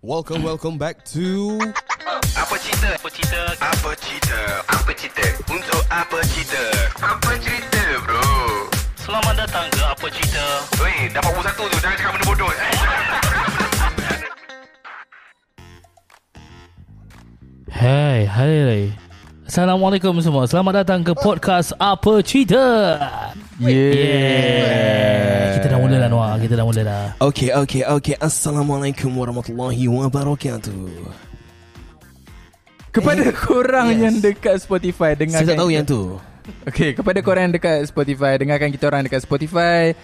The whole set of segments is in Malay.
Welcome, welcome back to Apa cerita? Apa cerita? Apa cerita? Apa cerita? Untuk apa cerita? Apa cerita bro? Selamat datang ke Apa Cerita Weh, dapat buku satu tu. Jangan cakap benda bodoh. Eh. Hai, hai Assalamualaikum semua Selamat datang ke podcast Apa Cerita Yeah. Kita dah mula dah Noah. Kita dah mula dah. Okay, okay, okay. Assalamualaikum warahmatullahi wabarakatuh. Kepada korang yes. yang dekat Spotify dengarkan Saya tak tahu kita- yang tu. Okay kepada korang yang dekat Spotify Dengarkan kita orang dekat Spotify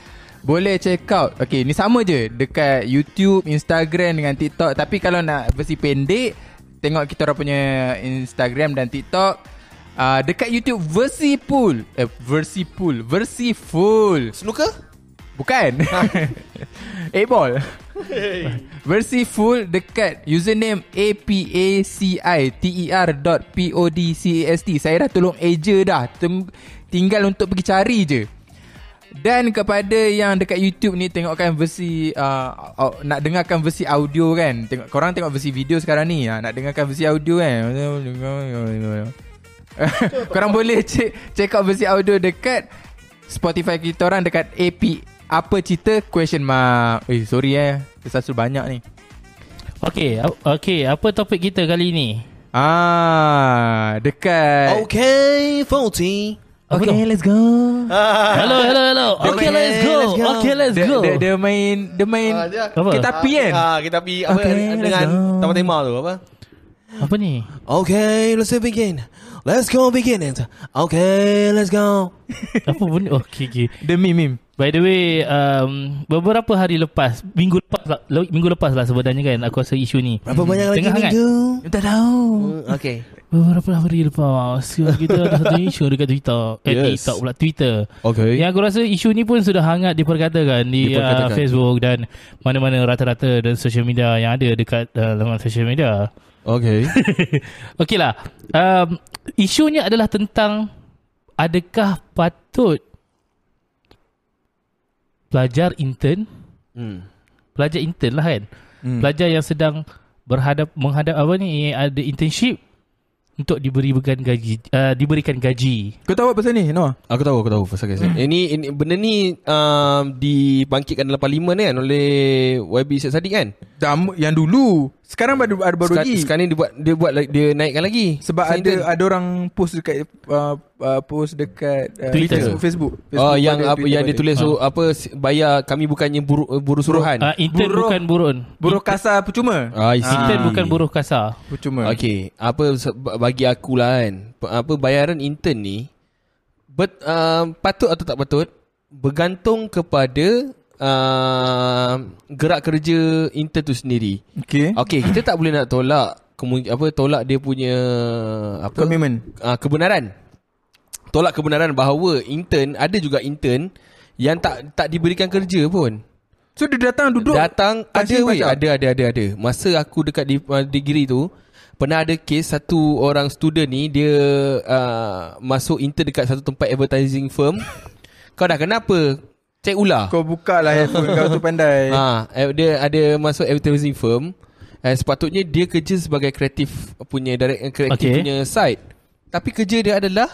Boleh check out. Okay ni sama je Dekat YouTube Instagram dengan TikTok. Tapi kalau nak versi pendek Tengok kita orang punya Instagram dan TikTok uh, Dekat YouTube versi full eh, Versi full Versi full. Snooker? Bukan. 8 ball. Versi full dekat username A-P-A-C-I-T-E-R dot P-O-D-C-A-S-T Saya dah tolong eja dah. Tem- Tinggal untuk pergi cari je. Dan kepada yang dekat YouTube ni tengokkan versi uh, uh, nak dengarkan versi audio kan. Tengok korang tengok versi video sekarang ni. Uh, nak dengarkan versi audio kan. korang boleh check check out versi audio dekat Spotify kita orang dekat AP apa cerita question mark. Eh sorry eh. Tersasul banyak ni. Okay Okay Apa topik kita kali ni Ah, dekat Okay, 40 Apa Okay, tu? let's go. Hello hello hello Okay let's go let's go. Okay let's Dia, go dia, dia main dia main Ah, dia- Apa? kita api kan. Ah, kita pergi apa Okay, dengan let's go. tamat tema tu apa? Apa ni Okay, let's begin. Let's go begin it. Okay, let's go. Apa benda Okay okay Demi meme. By the way um, Beberapa hari lepas Minggu lepas lah le- Minggu lepas lah sebenarnya kan Aku rasa isu ni Berapa banyak lagi Tengah hangat. minggu? Tak tahu. Hmm, Okay. Beberapa hari lepas Kita ada satu isu dekat Twitter Eh Yes. TikTok pula Twitter Okay. Yang aku rasa isu ni pun sudah hangat diperkatakan di Diperkatakan. uh, Facebook dan mana-mana rata-rata dan social media yang ada dekat uh, laman social media. Okay. Okey lah. Um, isunya adalah tentang adakah patut pelajar intern, hmm. pelajar intern lah kan. Hmm. Pelajar yang sedang berhadap menghadap apa ni ada internship untuk diberikan gaji uh, diberikan gaji. Kau tahu apa pasal ni? No. Aku tahu, aku tahu pasal kisah. Hmm. Ini, ini benda ni um, dibangkitkan dalam parlimen kan oleh YB Syed Saddiq kan? Dam yang dulu. Sekarang baru ada baru Sekar- lagi. Sekarang ni dia buat dia buat like, dia naikkan lagi. Sebab Pasal ada ada orang post dekat uh, uh, post dekat uh, Twitter. Facebook, Facebook. Oh Facebook yang ada, apa Twitter yang dia tulis so, apa bayar kami bukannya buruh buruh suruhan. Uh, intern Buruh- bukan burun. Buruh kasar percuma. Ah, I see. Intern bukan buruh kasar. Percuma. Okey, apa bagi aku lah kan. Apa bayaran intern ni bet, uh, patut atau tak patut bergantung kepada uh, gerak kerja intern tu sendiri. Okey. Okey, kita tak boleh nak tolak kemu- apa tolak dia punya apa Komitmen. uh, kebenaran. Tolak kebenaran bahawa intern ada juga intern yang tak tak diberikan kerja pun. So dia datang duduk. Datang ada weh, ada ada ada ada. Masa aku dekat di, uh, degree tu pernah ada kes satu orang student ni dia uh, masuk intern dekat satu tempat advertising firm. Kau dah kenapa? Cek ular. Kau buka lah handphone kau tu pandai. Ha, eh, dia ada masuk advertising firm. Eh, sepatutnya dia kerja sebagai kreatif punya direct kreatif Okay. punya site. Tapi kerja dia adalah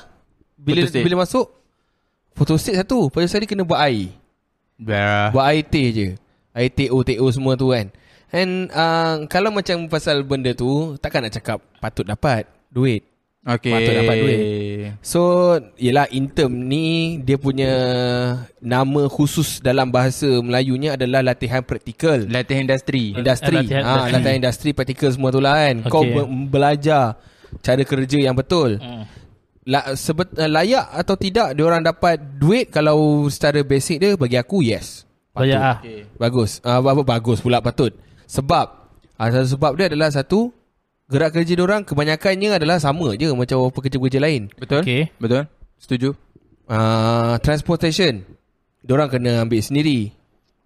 bila Photostat. bila masuk photostat satu. Pasal dia kena buat air. Bah. Buat air teh je Air TO TO semua tu kan And uh, Kalau macam pasal benda tu Takkan nak cakap Patut dapat Duit Okey. Patut dapat duit. So Yelah intern ni Dia punya Nama khusus Dalam bahasa Melayunya adalah Latihan praktikal Latihan industri. Industri Latihan ha, industri. Latihan industri praktikal semua tu lah kan Kau Okay. be- belajar Cara kerja yang betul Hmm. La, sebet, layak atau tidak dia orang dapat duit kalau secara basic dia bagi aku yes. Banyak ah. Okay. Bagus. Ah uh, apa bagus pula patut. Sebab uh, satu sebab dia adalah satu gerak kerja dia orang kebanyakannya adalah sama je macam pekerja-pekerja lain. Betul? Okey. Betul? Setuju? Uh, transportation dia orang kena ambil sendiri.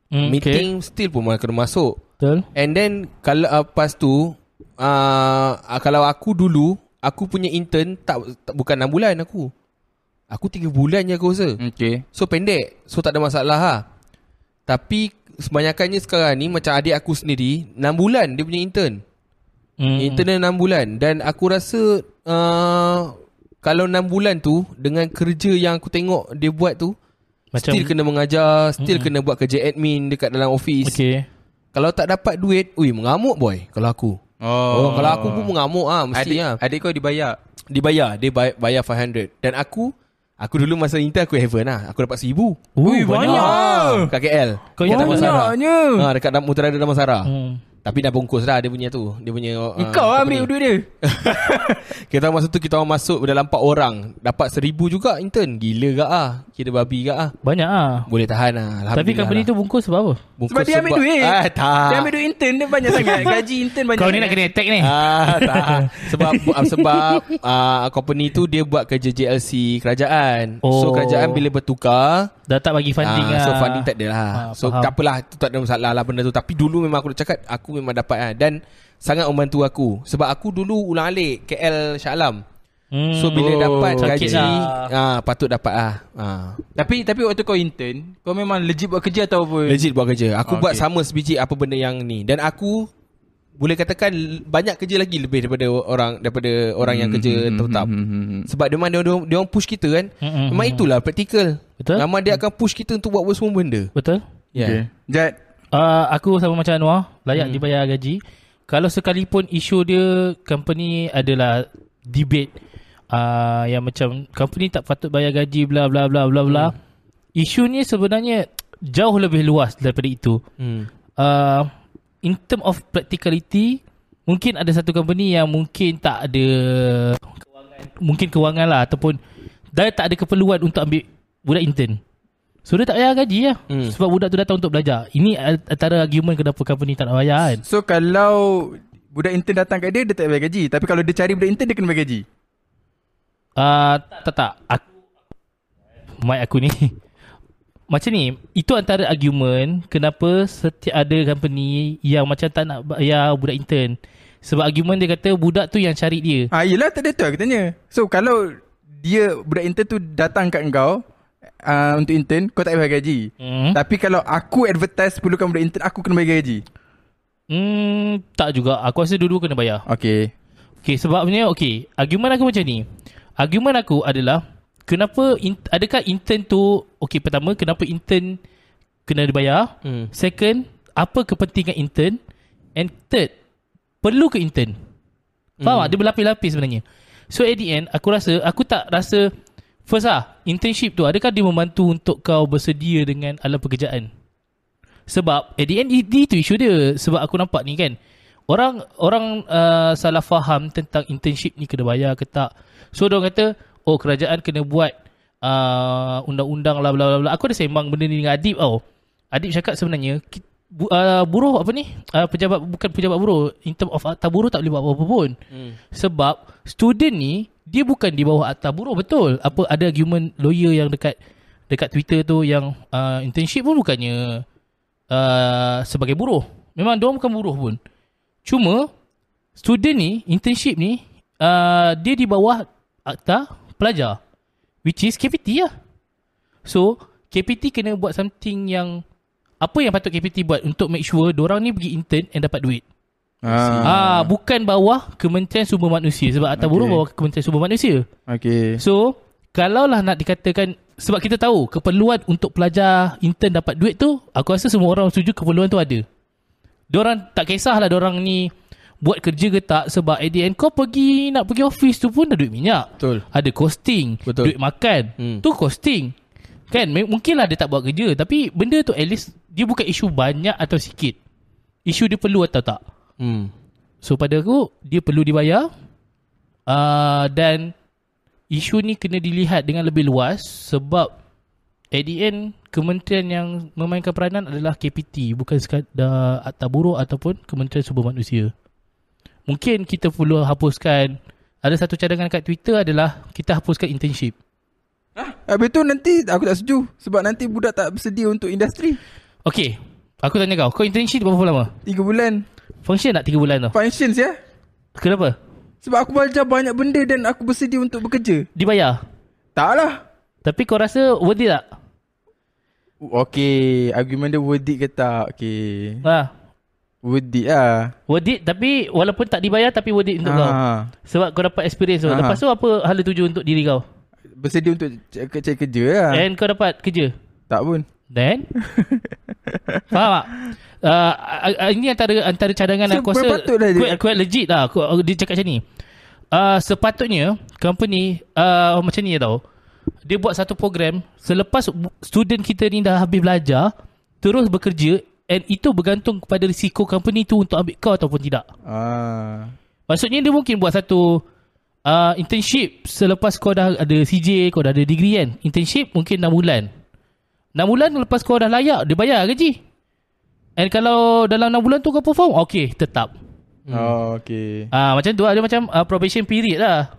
Hmm, Meeting still pun kena masuk. Betul. And then kalau uh, lepas tu uh, kalau aku dulu aku punya intern tak, tak bukan 6 bulan aku. Aku 3 bulan je aku rasa. Okay. So pendek So tak ada masalah ha. Tapi Sebanyakannya sekarang ni Macam adik aku sendiri 6 bulan dia punya intern Hmm. Intern dia 6 bulan Dan aku rasa uh, Kalau 6 bulan tu Dengan kerja yang aku tengok Dia buat tu Macam Still kena mengajar Still kena buat kerja admin Dekat dalam office Okay Kalau tak dapat duit Ui mengamuk boy Kalau aku Oh, kalau aku pun mengamuk ah mesti adik, ah. adik kau dibayar. Dibayar, dia bay- bayar 500. Dan aku aku dulu masa intern aku heaven lah. Aku dapat 1000. Ui, banyak. Kat KL. Kau ingat Damansara. Banyaknya. Ha, dekat Dam- Mutiara Damansara. Hmm. Tapi dah bungkus dah dia punya tu. Dia punya uh, Kau apa ambil duit dia. Kita masa tu kita orang masuk dalam 4 orang. Dapat 1000 juga intern. Gila gak ah. Kira babi gak ah. Banyak ah. Boleh tahan lah. Tapi company lah. tu bungkus sebab apa? Bungkus Sebab dia ambil duit. Ah, tak. Dia ambil duit intern dia banyak sangat. Gaji intern banyak. Kau ni nak kena attack ni. Ah, tak. Sebab ah, sebab uh, company tu dia buat kerja JLC kerajaan. So Oh. kerajaan bila bertukar, Dah tak bagi funding ah, lah. so funding tak ada lah. Ah, so faham. tak apalah, tu tak ada masalah lah benda tu. Tapi dulu memang aku dah cakap aku memang dapat lah. Dan sangat membantu aku. Sebab aku dulu ulang-alik KL Shah Alam. Hmm. So bila Oh, dapat gaji, lah. ah, patut dapat lah. Ah. Tapi tapi waktu kau intern, kau memang legit buat kerja atau apa? Legit buat kerja. Aku Okay. buat sama sebiji apa benda yang ni. Dan aku boleh katakan banyak kerja lagi lebih daripada orang daripada orang yang kerja tetap. Sebab dia memang dia, dia, dia orang push kita kan. Memang itulah praktikal. Betul. Memang dia akan push kita untuk buat semua benda. Betul? Ya. Okay. Jad, Uh, aku sama macam Anwar Layak hmm. dibayar gaji Kalau sekalipun isu dia Company adalah Debate uh, Yang macam Company tak patut bayar gaji Bla bla bla bla bla hmm. Isu ni sebenarnya Jauh lebih luas daripada itu Hmm. uh, In term of practicality Mungkin ada satu company yang mungkin tak ada kewangan, Mungkin kewangan lah Ataupun Dia tak ada keperluan untuk ambil Budak intern So dia tak bayar gaji lah Hmm. Sebab budak tu datang untuk belajar Ini antara argument kenapa company tak nak bayar kan so kalau budak intern datang kat dia, dia tak bayar gaji. Tapi kalau dia cari budak intern, dia kena bayar gaji. uh, Tak tak aku, Mic aku ni Macam ni Itu antara argument Kenapa setiap ada company Yang macam tak nak bayar budak intern Sebab argument dia kata Budak tu yang cari dia Ah, yelah tak ada tu aku tanya. So kalau dia budak intern tu datang kat kau uh, untuk intern, kau tak payah bayar gaji. hmm. Tapi kalau aku advertise perlukan budak intern, aku kena bayar gaji. Hmm, tak juga. Aku rasa dua-dua kena bayar. Okay. Okay, sebabnya, okay. Argument aku macam ni. Argument aku adalah, kenapa, in, adakah intern tu, okay, pertama, kenapa intern kena dibayar? Hmm. Second, apa kepentingan intern? And third, perlu ke intern? Faham tak? Dia berlapis-lapis sebenarnya. So, at the end, aku rasa, aku tak rasa, first lah, internship tu, adakah dia membantu untuk kau bersedia dengan alam pekerjaan? Sebab at the end it- itu isu dia sebab aku nampak ni kan orang orang uh, salah faham tentang internship ni kena bayar ke tak. So dia kata oh kerajaan kena buat uh, undang-undang lah bla bla bla. Aku ada sembang benda ni dengan Adib tau. Adib cakap sebenarnya bu, uh, buruh apa ni? Uh, pejabat bukan pejabat buruh. In term of akta buruh tak boleh buat apa-apa pun. Hmm. Sebab student ni dia bukan di bawah akta buruh betul. Apa ada argument lawyer yang dekat dekat Twitter tu yang uh, internship pun bukannya uh, sebagai buruh. Memang dia bukan buruh pun. Cuma student ni internship ni uh, dia di bawah akta pelajar which is KPT lah. So KPT kena buat something yang apa yang patut KPT buat untuk make sure orang ni pergi intern and dapat duit. Ah, bukan bawah Kementerian Sumber Manusia sebab akta Okay. buruh bawah Kementerian Sumber Manusia. Okay. So, kalaulah nak dikatakan sebab kita tahu keperluan untuk pelajar intern dapat duit tu, aku rasa semua orang setuju keperluan tu ada. Diorang tak kisahlah diorang ni buat kerja ke tak sebab at the end kau pergi nak pergi office tu pun dah duit minyak. Betul. Ada costing, Betul. duit makan. Hmm. Tu costing. Kan mungkinlah dia tak buat kerja tapi benda tu at least dia bukan isu banyak atau sikit. Isu dia perlu atau tak. Hmm. So pada aku dia perlu dibayar uh, dan isu ni kena dilihat dengan lebih luas sebab at the end kementerian yang memainkan peranan adalah KPT bukan sekadar akta buruh ataupun Kementerian Sumber Manusia. Mungkin kita perlu hapuskan ada satu cadangan kat Twitter adalah kita hapuskan internship. Habis tu nanti aku tak setuju sebab nanti budak tak bersedia untuk industri. Okay, aku tanya kau, kau internship berapa lama? 3 bulan. Function tak 3 bulan tu? Functions ya. Kenapa? Sebab aku belajar banyak benda dan aku bersedia untuk bekerja. Dibayar? Tak lah. Tapi kau rasa worth it tak? Okay Argument dia worth it ke tak Okay Ha. Worth it lah Worth it tapi walaupun tak dibayar tapi worth it untuk kau. ah. Sebab kau dapat experience tu. Ah. Lepas tu apa hala tuju untuk diri kau? Bersedia untuk cari, kerja lah And kau dapat kerja. Tak pun Then Faham tak? Uh, ini antara antara cadangan So, aku rasa quite, quite legit lah aku, dia cakap macam ni. Uh, sepatutnya company uh, macam ni tau. Dia buat satu program selepas student kita ni dah habis belajar terus bekerja and itu bergantung kepada risiko company tu untuk ambil kau ataupun tidak. ah. Maksudnya dia mungkin buat satu uh, internship selepas kau dah ada CJ, kau dah ada degree kan. Internship mungkin 6 bulan. 6 bulan lepas kau dah layak, dia bayar gaji. And kalau dalam 6 bulan tu kau perform, okay, tetap. Oh okay Ah uh, macam tu lah, dia macam uh, probation period lah.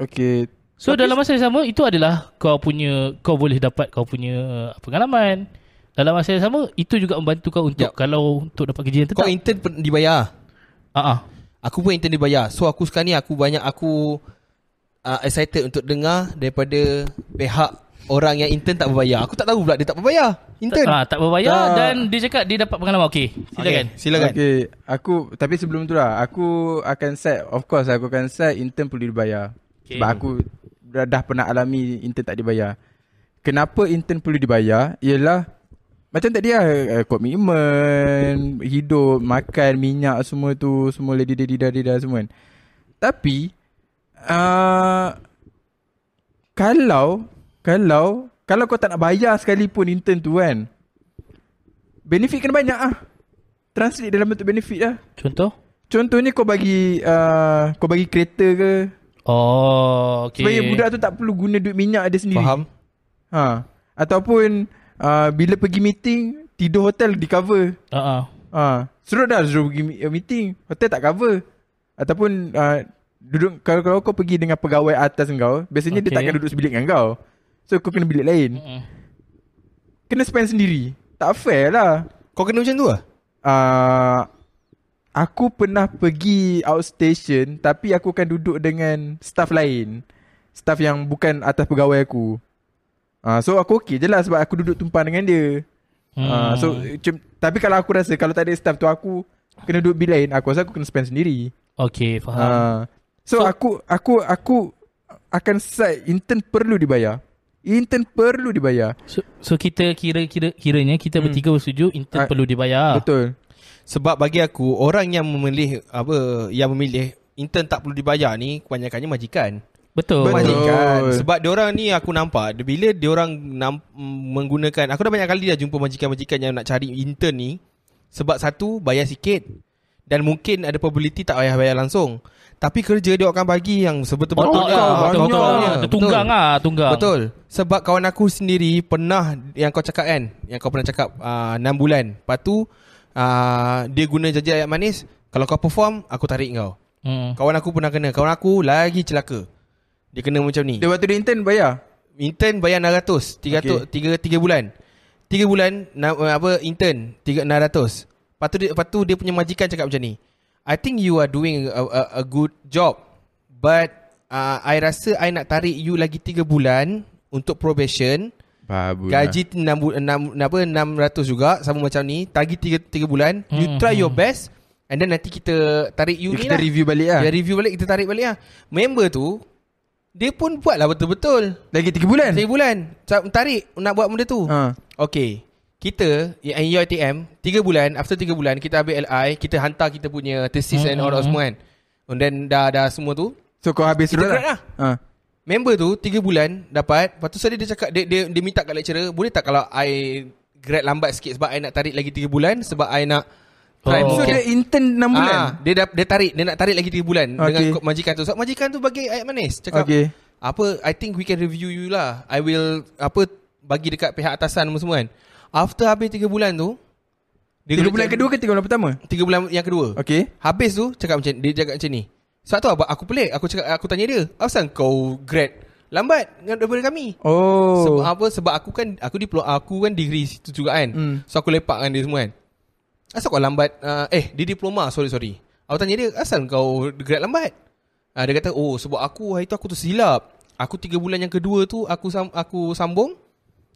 Okay So dalam masa yang sama, itu adalah kau punya, kau boleh dapat kau punya uh, pengalaman. Dalam masa yang sama, itu juga membantu kau untuk Yup. kalau untuk dapat kerja yang tetap. Kau intern dibayar Ah uh Aku pun intern dibayar So aku sekarang ni Aku banyak aku uh, Excited untuk dengar Daripada Pihak Orang yang intern tak berbayar Aku tak tahu pula Dia tak berbayar Intern Ah, tak berbayar Tak. dan dia cakap dia dapat pengalaman. Okey, silakan. okay, Silakan Okay Aku Tapi sebelum tu lah Aku akan set Of course aku akan set Intern perlu dibayar Okay. Sebab aku dah, dah pernah alami Intern tak dibayar Kenapa intern perlu dibayar Ialah Macam tadi lah uh, Komitmen Hidup Makan Minyak semua tu Semua lady lady lady dah semua kan Tapi uh, Kalau Kalau Kalau kau tak nak bayar sekalipun intern tu kan Benefit kena banyak ah. Translate dalam bentuk benefit lah. Contoh? Contohnya kau bagi uh, kau bagi kereta ke Oh, okey. okay. supaya budak tu tak perlu guna duit minyak dia sendiri. Faham Ha. Ataupun uh, bila pergi meeting tidur hotel di cover. Ha ah. Ha. Suruh dah suruh pergi uh, meeting, hotel tak cover. Ataupun uh, duduk kalau, kalau kau pergi dengan pegawai atas kau, biasanya okay. dia takkan duduk sebilik dengan kau. So kau kena bilik lain. Mm-mm. Kena spend sendiri. Tak fair lah. Kau kena macam tu lah uh, aku pernah pergi outstation tapi aku akan duduk dengan staff lain. Staff yang bukan atas pegawai aku. Uh, so aku okey je lah sebab aku duduk tumpang dengan dia. Hmm. Uh, so cum, tapi kalau aku rasa kalau tak ada staff tu aku kena duduk bil lain, aku rasa aku kena spend sendiri. Okey, faham. Uh, so, So- aku aku aku akan set intern perlu dibayar. Intern perlu dibayar. So, so kita kira kira kiranya kita hmm. bertiga bersetuju intern Ah, perlu dibayar. Betul. Sebab bagi aku Orang yang memilih Apa Yang memilih Intern tak perlu dibayar ni Kebanyakannya majikan Betul. Betul. Sebab diorang ni aku nampak Bila diorang nam, menggunakan Aku dah banyak kali dah jumpa majikan-majikan Yang nak cari intern ni Sebab satu Bayar sikit Dan mungkin ada probability Tak payah bayar langsung Tapi kerja dia akan bagi Yang sebetul-betulnya oh. Dia tunggang ah, tunggang. Betul Sebab kawan aku sendiri Pernah Yang kau cakap kan Yang kau pernah cakap uh, 6 bulan Lepas tu uh, Dia guna janji ayat manis Kalau kau perform Aku tarik kau Hmm. Kawan aku pernah kena Kawan aku lagi celaka Dia kena macam ni. Dia waktu dia intern bayar. Intern bayar 600 300 3 3 bulan. 3 bulan na, apa intern 3 600 Lepas tu dia, lepas tu dia punya majikan cakap macam ni. I think you are doing a, a, a good job But uh, I rasa I nak tarik you lagi 3 bulan Untuk probation. Babu. Gaji 6, bu- 6, apa, 600 juga Sama macam ni. Tagi 3, 3 bulan. You Hmm, try hmm. your best And then nanti kita tarik you, ni kita lah. review balik lah. Dia review balik Kita tarik balik lah. Member tu Dia pun buat lah betul-betul Lagi 3 bulan. 3 bulan Tarik Nak buat benda tu Ha. Okay Kita Yang UiTM 3 bulan After 3 bulan Kita ambil LI Kita hantar kita punya Thesis and all that semua kan And then dah, dah semua tu So kau habis Kita grad lah. lah. Ha. Member tu 3 bulan Dapat Lepas tu tadi dia cakap dia, dia, dia minta kat lecturer Boleh tak kalau I Grad lambat sikit Sebab I nak tarik lagi 3 bulan Sebab I nak Try Oh. So dia intern 6 bulan. Ah, dia dah, dia tarik Dia nak tarik lagi 3 bulan Okay. Dengan majikan tu Sebab majikan tu bagi ayat manis Cakap Okay. Apa I think we can review you lah I will Apa Bagi dekat pihak atasan semua kan After habis 3 bulan tu 3 bulan kedua ke 3 bulan pertama? 3 bulan yang kedua Okay. Habis tu cakap macam dia cakap macam ni. Sebab tu apa aku pelik. Aku cakap aku tanya dia, "Asal kau grad lambat dengan daripada kami?" Oh. Sebab apa? Sebab aku kan aku diploma aku kan degree situ juga kan. Hmm. So aku lepak dengan dia semua kan. Asal kau lambat uh, eh dia diploma sorry sorry. Aku tanya dia, "Asal kau grad lambat?" Uh, dia kata, "Oh, sebab aku hari tu aku tersilap. Aku 3 bulan yang kedua tu aku sam- aku sambung.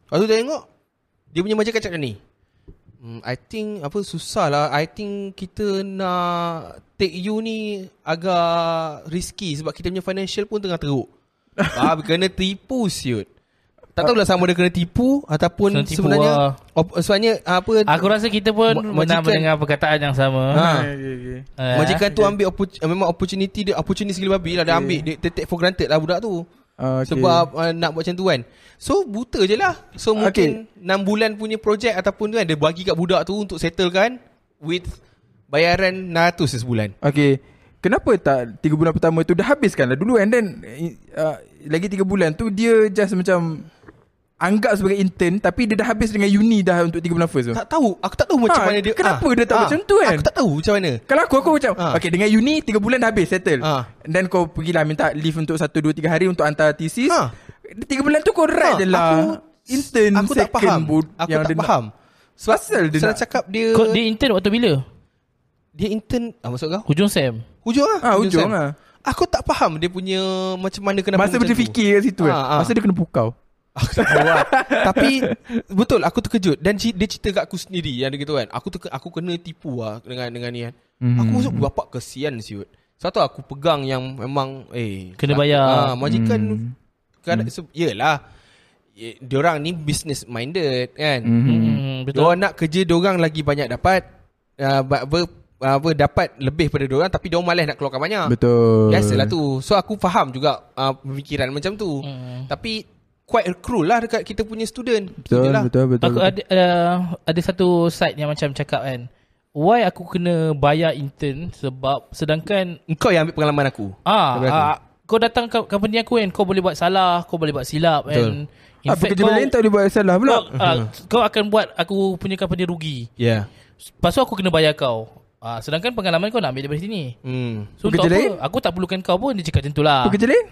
Lepas tu dia tengok Dia punya majikan cakap ni. Hmm, I think apa susah lah. I think kita nak take you ni agak risky sebab kita punya financial pun tengah teruk. ah, kena tipu siut. Tak tahulah sama dia kena tipu ataupun Kena tipu sebenarnya lah. op, sebenarnya apa Aku rasa kita pun pernah mendengar perkataan yang sama. Ha. Okay, okay. Eh, Majikan tu ambil oppo- memang opportunity dia opportunity segala babi lah dia ambil dia, take for granted lah budak tu. Ah, okay. Sebab uh, nak buat macam tu kan. So buta je lah. So mungkin 6 bulan punya projek ataupun tu kan dia bagi kat budak tu untuk settlekan with bayaran 600 sebulan. Okay Kenapa tak 3 bulan pertama tu Dah habiskan lah dulu And then uh, Lagi 3 bulan tu Dia just macam Anggap sebagai intern Tapi dia dah habis dengan uni dah Untuk 3 bulan first tu Tak tahu, aku tak tahu macam Ha, mana dia. kenapa ah, dia tak ah, macam tu kan? Aku tak tahu macam mana. Kalau aku Aku macam Ah. Okay dengan uni 3 bulan dah habis Settle Ah. And then kau pergilah Minta leave untuk 1, 2, 3 hari Untuk hantar thesis Ha. 3 bulan tu kau write Ah, je lah aku- Intern Aku tak faham. boot Aku yang tak faham. Sebab Pasal dia nak- cakap dia Kau dia intern waktu bila? dia intern ah, maksud kau? Hujung Sem. Hujung lah. Ah, hujung Sam. lah. Aku tak faham dia punya macam mana kenapa Masa macam dia tu. fikir kat situ kan Ah, ah. Masa dia kena pukau Aku tak tahu lah. Tapi betul aku terkejut dan dia cerita kat aku sendiri yang dia gitu kan. Aku ter, aku kena tipu lah dengan dengan ni kan. Mhm. Aku masuk bapak kesian siut. Satu aku pegang yang memang eh Kena tak- bayar. Ah, majikan Hmm. kan se- yalah. Eh, Diorang ni business minded kan. Mhm. Hmm, betul. Diorang nak kerja diorang lagi banyak dapat uh, apa, apa dapat lebih pada diorang tapi diorang malas nak keluarkan banyak. Betul Biasalah tu. So aku faham juga uh, pemikiran macam tu. Hmm. Tapi quite cruel lah dekat kita punya student. Betul Itulah. betul betul, Aku betul. ada uh, ada satu site yang macam cakap kan. Why aku kena bayar intern sebab sedangkan Engkau yang ambil pengalaman aku. ah, aku. ah kau datang ke company aku kan kau boleh buat salah, kau boleh buat silap Betul. and in Ah, pekerja lain tak boleh buat salah pula kau, ah, kau akan buat aku punya company rugi. Ya. Lepas tu aku kena bayar kau. Ah, sedangkan pengalaman kau nak ambil daripada sini. Hmm. So untuk Pekerja apa? lain? Aku tak perlukan kau pun dia cakap macam tu lah. Pekerja lain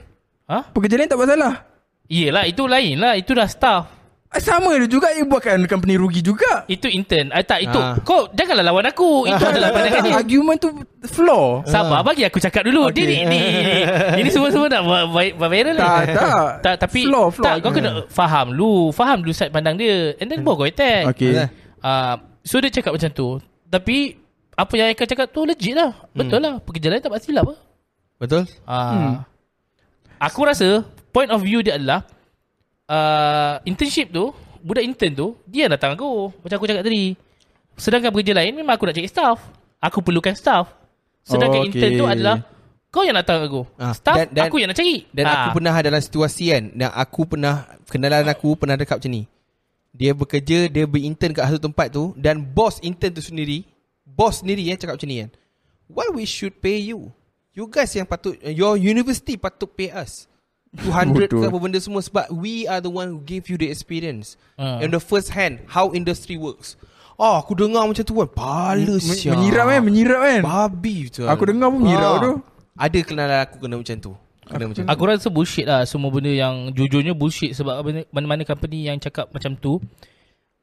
Ha? Pekerja lain tak buat salah Yelah itu lain lah. Itu dah staff. Ah, Sama dia juga Yang buatkan company rugi juga Itu intern. Ah, tak itu. Ah. Kau janganlah lawan aku. Itu adalah pandangan dia. Argument tu Flaw Sabar bagi aku cakap dulu. Okay. Dia ni, ni. Ini semua-semua nak buat buat- buat viral ni. Tak tak Tak tapi Flaw flaw tak kau kena faham dulu. Faham dulu side pandang dia. And then baru kau attack. Okay. Uh, so dia cakap macam tu. Tapi apa yang Eka cakap tu legit lah. Betul lah. Pekerja lain tak buat silap lah. Betul? Uh, Aku rasa point of view dia adalah uh, internship tu, budak intern tu, dia yang datang aku. Macam aku cakap tadi. Sedangkan pekerja lain memang aku nak cari staff. Aku perlukan staff. Sedangkan Oh, intern tu okay. adalah kau yang datang aku. Ah, staff dan- dan- aku yang nak cari. Dan Ah. aku pernah dalam situasi kan Dan aku pernah Kenalan aku pernah dekat macam ni Dia bekerja Dia berintern kat satu tempat tu Dan bos intern tu sendiri Bos sendiri yang cakap macam ni kan Why we should pay you You guys yang patut Your university patut pay us 200 ke apa benda semua Sebab we are the one who give you the experience Ah. And the first hand How industry works Oh aku dengar macam tu kan Pala Men- siap Menyirap kan Menyirap kan Babi betul Aku dengar pun menyirap Ah. tu. Ada kenalan aku kena macam tu Kena macam tu Aku rasa bullshit lah Semua benda yang Jujurnya bullshit Sebab mana-mana company yang cakap macam tu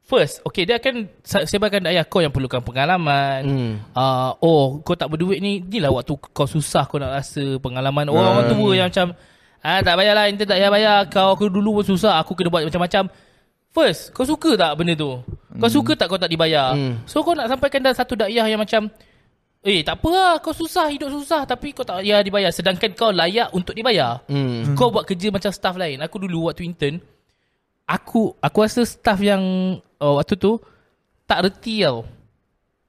First Okay dia akan sa- Sebarkan ayah kau yang perlukan pengalaman Hmm. uh, Oh kau tak berduit ni Inilah waktu kau susah Kau nak rasa pengalaman Orang Hmm. tua yang macam ah, Tak bayarlah Intern tak payah bayar. Kau aku dulu pun susah. Aku kena buat macam-macam. First Kau suka tak benda tu? Kau suka tak kau tak dibayar? Hmm. So kau nak sampaikan dalam satu dakwah yang macam Eh tak apa lah Kau susah Hidup susah Tapi kau tak payah dibayar. Sedangkan kau layak untuk dibayar. Hmm. Kau buat kerja macam staff lain. Aku dulu waktu intern Aku Aku rasa staff yang uh, Waktu tu Tak reti tau.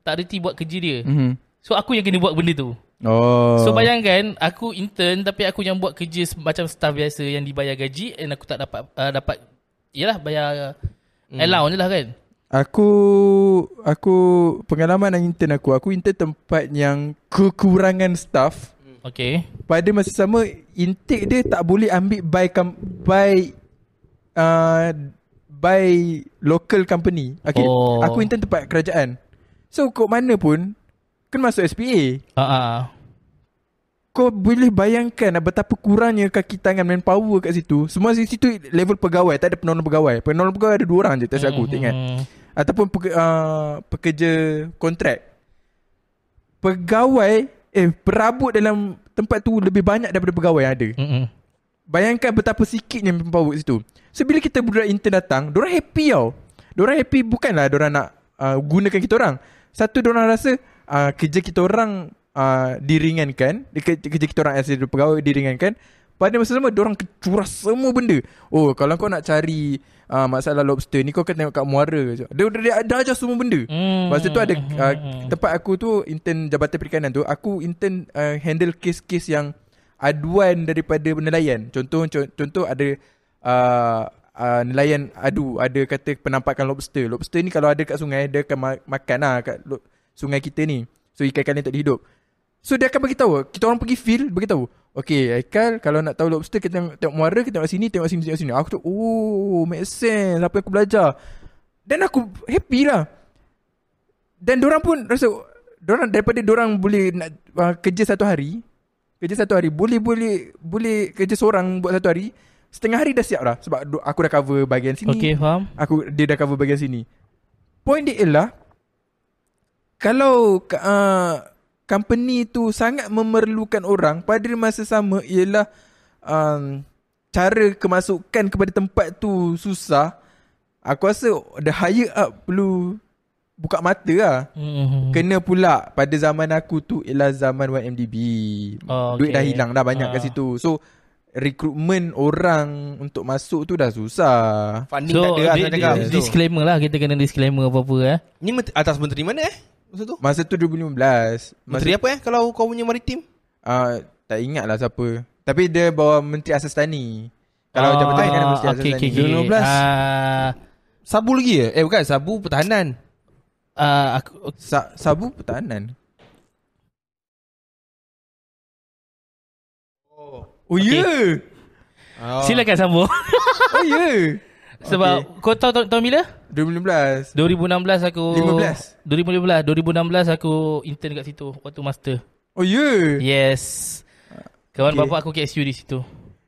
Tak reti buat kerja dia. Mhm. So aku yang kena buat benda tu Oh. So bayangkan Aku intern Tapi aku yang buat kerja Macam staff biasa Yang dibayar gaji And aku tak dapat uh, Dapat Yelah bayar hmm. Allowance lah kan? Aku Aku Pengalaman yang intern aku Aku intern tempat yang Kekurangan staff. Okay. Pada masa sama Intake dia tak boleh ambil By com- By uh, By Local company. Okay Oh. Aku intern tempat kerajaan. So kau mana pun Kena masuk SPA uh, uh. Kau boleh bayangkan Betapa kurangnya Kaki tangan manpower kat situ. Semua di situ Level pegawai Tak ada penolong pegawai. Penolong pegawai ada dua orang je Tak silap aku tak ingat. Ataupun peke, uh, pekerja kontrak. Pegawai Eh perabot dalam Tempat tu lebih banyak daripada pegawai yang ada. Mm-mm. Bayangkan betapa sikitnya manpower kat situ. So bila kita budak intern datang Diorang happy tau. Diorang happy bukanlah diorang nak uh, gunakan kita orang. Satu diorang rasa uh, kerja kita orang uh, diringankan, kerja, kita orang as pegawai diringankan. Pada masa sama diorang kecuras semua benda. Oh, kalau kau nak cari uh, masalah lobster ni kau kena tengok kat muara. Dia dia, dia, dia ajar semua benda. Hmm. Masa tu ada uh, tempat aku tu intern Jabatan Perikanan tu, aku intern uh, handle kes-kes yang aduan daripada nelayan. Contoh contoh, contoh ada uh, uh, nelayan adu, ada kata penampakan lobster. Lobster ni kalau ada kat sungai dia akan ma- makan lah kat lo- sungai kita ni. So ikan-ikan ni tak dihidup. So dia akan bagi tahu, kita orang pergi field bagi tahu. Okay, Aikal kalau nak tahu lobster kita tengok, tengok muara, kita tengok sini, tengok sini, tengok sini. Aku tu, oh, make sense. Apa yang aku belajar. Dan aku happy lah. Dan orang pun rasa orang daripada orang boleh nak uh, kerja satu hari, kerja satu hari boleh boleh boleh kerja seorang buat satu hari, setengah hari dah siap lah sebab aku dah cover bahagian sini. Okay, faham. Aku dia dah cover bahagian sini. Point dia ialah kalau uh, company tu sangat memerlukan orang pada masa sama ialah um, cara kemasukan kepada tempat tu susah. Aku rasa the higher up perlu buka mata lah. Hmm. Kena pula pada zaman aku tu ialah zaman 1MDB. Oh, Duit okay. dah hilang dah banyak Ah. kat situ. So rekrutmen orang untuk masuk tu dah susah. Funding So, tak ada lah di, di, cakap. disclaimer lah Kita kena disclaimer apa-apa eh. Ni atas menteri mana eh? Masa tu? Masa tu 2015. Masa Menteri apa eh kalau kau punya maritim? Uh, tak ingat lah siapa. Tapi dia bawa Menteri Asas Tani. Kalau Ah, jabatan kan Menteri Asas okay, Tani. okay, okay. 2015. Ah, Sabu lagi ya? Eh bukan, sabu pertahanan. ah, aku, Sa- Sabu Pertahanan. Oh, ya. Yeah. Oh. Silakan sambung Oh, ya. Yeah. Sebab Kau tahu tahun, tahun bila? 2015. 2016 aku 15. 2015 2016 aku intern kat situ Waktu master Oh. Yeah. Yes Kawan Okay. bapa aku KSU di situ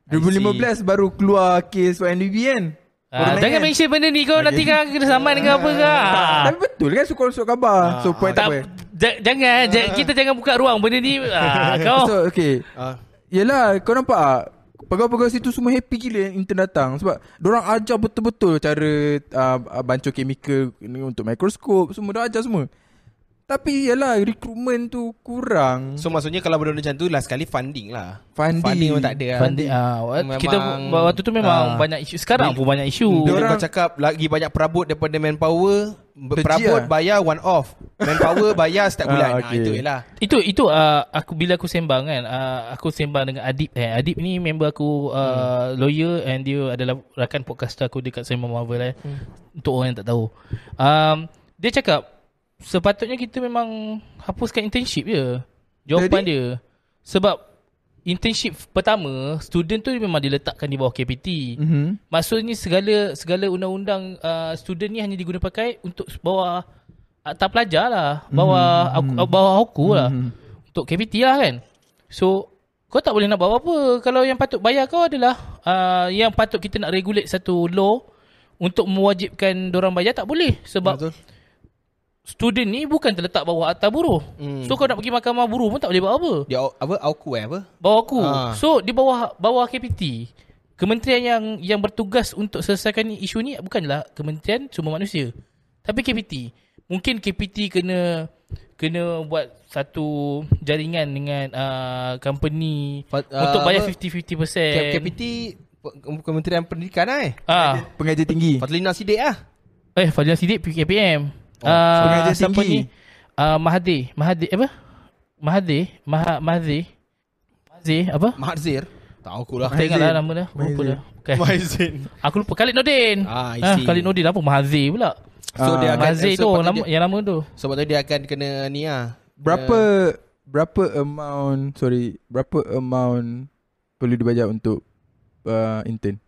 2015 baru keluar kes YNDB kan? Ah, jangan kan? mention benda ni kau nanti kan kena saman dengan apa ke. Ah, Tapi betul kan suka suka khabar. So point tak, Tak, apa. ja- jangan, ja- kita jangan buka ruang benda ni. Ah, kau. So okay. Ah. Yelah kau nampak? Pegawai-pegawai situ semua happy gila yang intern datang. Sebab Diorang ajar betul-betul Cara uh, Bancuh chemical ni Untuk mikroskop. Semua dah ajar semua Tapi yalah Recruitment tu kurang So maksudnya kalau benda macam tu Last sekali funding lah Funding. Funding memang tak ada lah Funding, ah, Memang- kita waktu tu memang ah. banyak isu. Sekarang pun banyak isu. Dia orang cakap Lagi banyak perabot daripada manpower Kerja Perabot lah. bayar one off Manpower bayar setiap bulan Ah, ah, okay. Itu je lah Itu itu uh, aku bila aku sembang kan uh, aku sembang dengan Adib eh Adib ni member aku uh, lawyer and dia adalah rakan podcaster aku dekat Sembang Marvel eh untuk orang yang tak tahu. Um, dia cakap sepatutnya kita memang hapuskan internship je. Jawapan Jadi? dia sebab internship pertama student tu memang diletakkan di bawah KPT. mm-hmm. Maksudnya segala segala undang-undang uh, student ni hanya digunakan pakai untuk bawah akta pelajar lah, bawah Hmm, aku, bawah aku lah. Untuk KPT lah kan. So kau tak boleh nak bawa apa kalau yang patut bayar kau adalah uh, yang patut kita nak regulate satu law untuk mewajibkan orang bayar tak boleh sebab Betul. Student ni bukan terletak bawah akta buruh. Hmm. So kau nak pergi mahkamah buruh pun tak boleh buat apa. Dia apa Auku eh apa Bawah aku. Ah. So di bawah bawah KPT. Kementerian yang yang bertugas untuk selesaikan isu ni bukanlah Kementerian Sumber Manusia. Tapi KPT. Mungkin KPT kena kena buat satu jaringan dengan uh, company Fa- untuk ah, bayar apa? 50-50%. KPT Kementerian Pendidikan lah eh Ah, Pengajar tinggi Fadlina Sidik lah eh Fadila Sidik PKPM. Oh, Ah, pengajar siapa tinggi. ni? Ah, Mahathir. Mahathir apa? Mahathir, Maha Mahathir. Mahathir apa? Mahathir Tahu aku lah tak ingat lah nama dia. Lupa dah. Bukan. Mahathir Aku lupa Khalid Nordin. Ah, I ah see. Khalid Nordin apa Mahathir pula. So Ah. dia akan Mahathir so tu nama dia- yang nama tu. Sebab tu dia akan kena ni lah Berapa Berapa amount Sorry Berapa amount Perlu dibayar untuk uh, Intern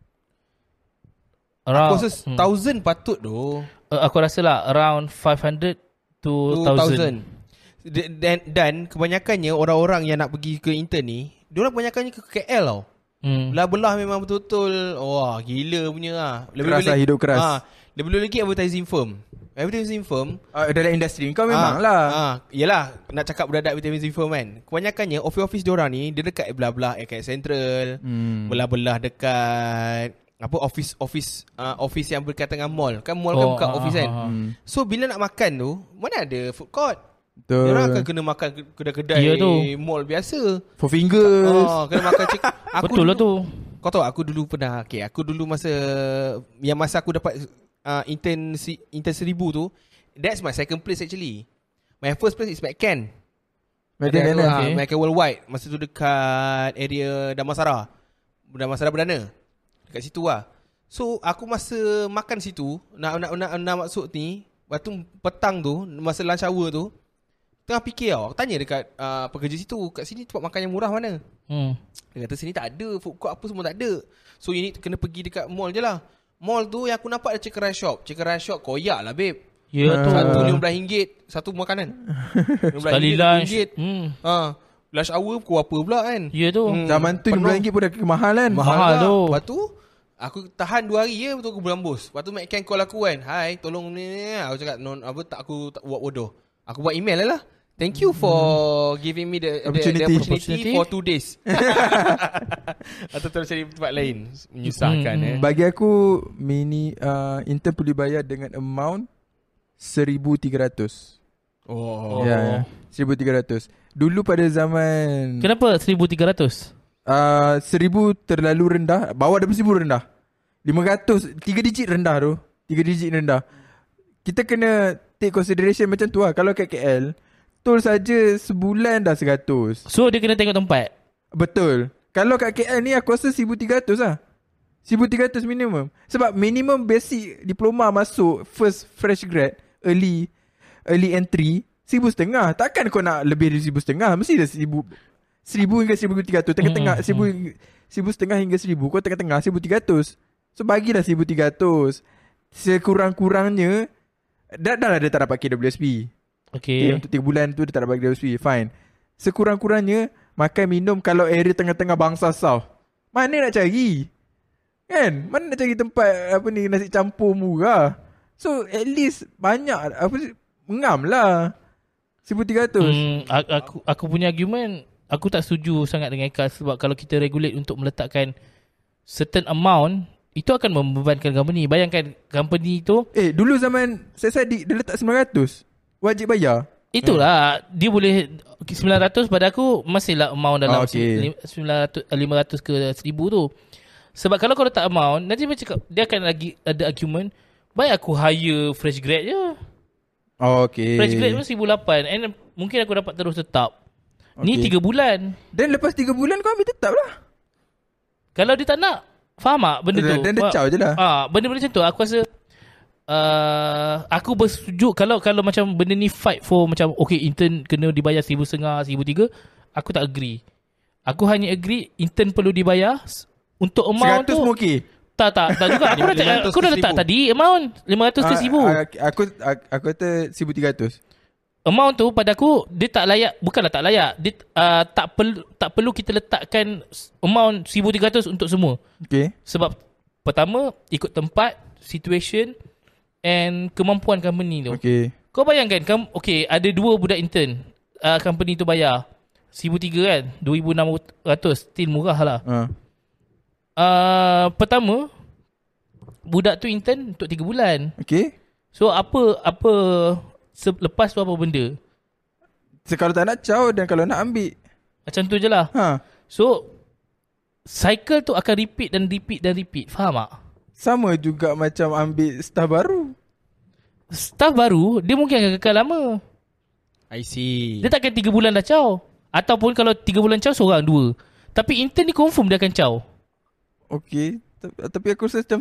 Around, Aku rasa hmm. thousand patut tu uh, aku rasa lah around 500 to 1000. 2000 D- dan, dan kebanyakannya orang-orang yang nak pergi ke intern ni Diorang kebanyakannya ke KL tau Hmm. Belah-belah memang betul-betul Wah gila punya lah Keras lah, hidup keras. ha, Lebih-lebih lagi advertising firm Advertising firm uh, Dalam industri kau memang lah ah, Yelah Nak cakap budak-budak advertising firm kan Kebanyakannya office-office diorang ni Dia dekat belah-belah Dekat Central hmm. Belah-belah dekat apa office office uh, office yang berkaitan dengan mall. Kan mall kan Oh, buka ah, office ah, kan. ah. Hmm. So bila nak makan tu, mana ada food court? Betul. Dia orang akan kena makan ke- kedai-kedai tu. mall biasa. Four fingers. Oh, kena makan cik. Aku Betul lah dulu, tu. Kau tahu aku dulu pernah Okay aku dulu masa Yang masa aku dapat uh, Intern Intern seribu tu That's my second place actually My first place is McCann ah, Okay. McCann Worldwide Masa tu dekat Area Damansara Damansara Perdana Dekat situ lah So aku masa Makan situ Nak nak nak, nak masuk ni Lepas tu petang tu Masa lunch hour tu Tengah fikir tau Aku tanya dekat uh, Pekerja situ Kat sini tempat makan yang murah mana Hmm. dia kata sini tak ada Food court apa semua tak ada So you need kena pergi dekat mall je lah Mall tu yang aku nampak ada chicken rice shop Chicken rice shop koyak lah babe Ya tu. Satu RM15 Satu makanan RM15, Sekali lunch. RM15. Hmm. ha. Lunch hour pukul apa pula kan Ya tu. Hmm. Zaman tu Penuh. RM15 pun dah mahal kan? Mahal lah. tu. Lepas tu Aku tahan 2 hari je Betul aku berambus Lepas tu McCann call aku kan Hai tolong ni. Aku cakap non, apa, tak Aku tak buat bodoh Aku buat email lah lah Thank you for giving me the, the, the Opportunity. opportunity, Opportunity. for 2 days. Atau terus cari tempat lain. Menyusahkan Hmm, eh. Bagi aku mini uh, intern perlu dibayar dengan amount 1300. Oh. Ya, ya. 1300. Dulu pada zaman Kenapa 1300? uh, 1000 terlalu rendah, bawah daripada 1000 rendah. 500 3 digit rendah tu. 3 digit rendah. Kita kena take consideration macam tu lah. Kalau kat KL, tol saja sebulan dah 100. So dia kena tengok tempat. Betul. Kalau kat KL ni aku rasa 1300 lah. 1300 minimum. Sebab minimum basic diploma masuk first fresh grad early early entry 1000 Takkan kau nak lebih dari 1000 Mesti dah 1000 1000 hingga 1300 tengah-tengah. Hmm, 1000 1000 hingga 1000 kau tengah-tengah 1300. So bagilah 1300. Sekurang-kurangnya dah dah lah dia tak dapat KWSP. Okay, Okay. untuk 3 bulan tu dia tak dapat KWSP Fine. Sekurang-kurangnya Makan minum Kalau area tengah-tengah bangsa South. Mana nak cari? Kan? Mana nak cari tempat Apa ni Nasi campur murah So at least Banyak Apa Mengam lah 1300 Hmm, aku aku punya argument aku tak setuju sangat dengan Eka sebab kalau kita regulate untuk meletakkan certain amount itu akan membebankan company. Bayangkan company tu Eh dulu zaman Saya sadik Dia letak 900 Wajib bayar itulah dia boleh 900 pada aku masihlah amount dalam Ah, okay. okay. 900 500 ke 1000 tu. Sebab kalau kau letak amount nanti dia cakap dia akan lagi ada argument baik aku hire fresh grad je. Oh, Okay. Fresh grad pun 1008 and mungkin aku dapat terus tetap. Ni Okay. 3 bulan. Dan lepas 3 bulan Kau ambil tetap lah. Kalau dia tak nak Faham tak benda tu? Dan dia caw je lah. Ah, Benda-benda macam tu. Aku rasa uh, Aku bersetuju Kalau kalau macam benda ni fight for Macam okay intern kena dibayar seribu setengah Seribu tiga Aku tak agree. Aku hanya agree Intern perlu dibayar Untuk amount 100 tu. pun okay Tak tak. Tak juga. Aku dah, 500 aku dah letak 1000. tadi Amount 500 ke Ah, 1000 ah, Aku aku, aku kata 1300 Amount tu pada aku Dia tak layak Bukanlah tak layak. Dia uh, tak, perlu, tak perlu kita letakkan Amount 1300 untuk semua. Okay Sebab pertama ikut tempat, situation and kemampuan company tu. Okay Kau bayangkan kam okay ada dua budak intern uh, company tu bayar 1003 kan? 2600 still murah lah. uh. Uh, pertama budak tu intern untuk 3 bulan. Okay So apa apa lepas tu apa benda? So, kalau tak nak caw dan kalau nak ambil Macam tu je lah. ha So cycle tu akan repeat dan repeat dan repeat. Faham tak? sama juga macam ambil staff baru. Staff baru dia mungkin akan kekal lama. I see. Dia takkan 3 bulan dah caw. Ataupun kalau 3 bulan caw seorang dua. Tapi intern ni confirm dia akan caw. Okey. Ta- Tapi aku rasa macam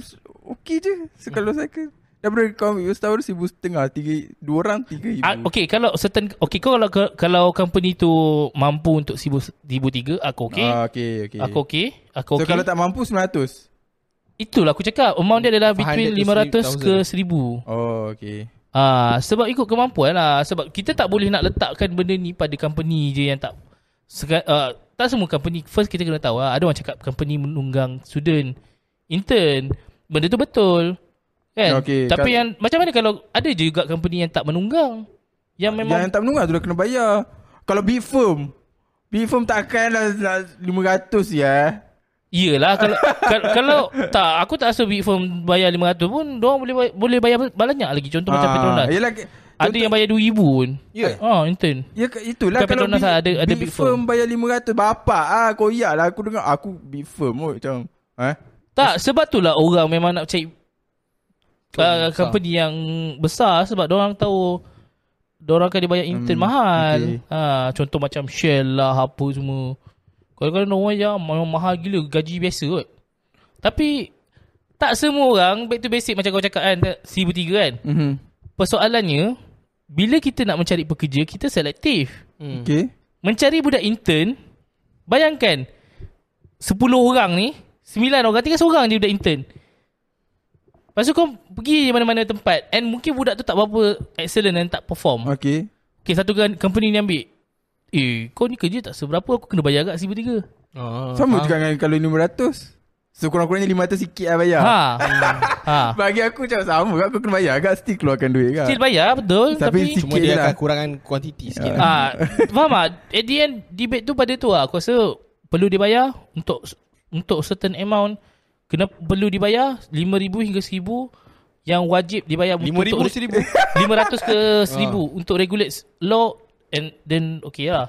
okey je. So, kalau saya ke daripada kau ambil staff baru seribu setengah. Tiga, dua orang tiga ribu. Ah, okay kalau certain okay kau kalau kalau company tu mampu untuk 1003 aku okey. Ah, okey, okey. Aku okey. Aku So okey. kalau tak mampu 900. Itulah aku cakap amount dia adalah between 500 500 ke 1000. Oh, okey. Ah sebab ikut kemampuan lah sebab kita tak boleh nak letakkan benda ni pada company je yang tak sega, uh, tak semua company first kita kena tahu lah ada orang cakap company menunggang student intern benda tu betul kan Okey, tapi yang macam mana kalau ada juga company yang tak menunggang yang memang Yang tak menunggu tu dah kena bayar. Kalau big firm. Big firm takkan lah nak 500 ya. Iyalah kalau kalau, kalau tak aku tak rasa big firm bayar 500 pun dia boleh bay- boleh bayar banyak lagi contoh macam Petronas. Yelah, Ada yang bayar 2000 pun. Ya. Ah, intern. Ya itulah Bukan kalau Petronas big, ada- ada big, big firm. firm. bayar 500 bapak ah koyak lah aku dengar aku big firm oh, macam eh Tak, sebab tu lah orang memang nak cari uh, besar. company yang besar sebab orang tahu orang akan dibayar intern Hmm, mahal. okay. Ha, contoh macam Shell lah apa semua. Kadang-kadang orang yang memang mahal gila gaji biasa kot. Tapi tak semua orang back to basic macam kau cakap kan 1003 kan. mhm Persoalannya bila kita nak mencari pekerja kita selektif. Hmm. okey. Mencari budak intern Bayangkan 10 orang ni 9 orang Tinggal seorang je budak intern. Lepas tu kau pergi mana-mana tempat And mungkin budak tu tak berapa Excellent dan tak perform. Okey. Okay satu kan company ni ambil. Eh kau ni kerja tak seberapa Aku kena bayar agak 1,300 Ah, sama faham. juga dengan kalau 500 so kurang-kurangnya 500 sikit lah bayar Ha Ha bagi aku macam sama aku kena bayar agak still keluarkan duit kan Still bayar betul Tapi Tapi, Cuma dia lah. akan kurangkan kuantiti sikit lah. Ah, faham tak? At the end debate tu pada tu lah. Aku rasa perlu dibayar untuk untuk certain amount kena perlu dibayar 5000 hingga 1000 yang wajib dibayar Lima ribu, untuk seribu. 500 ke 1000 untuk regulate law and then okay lah.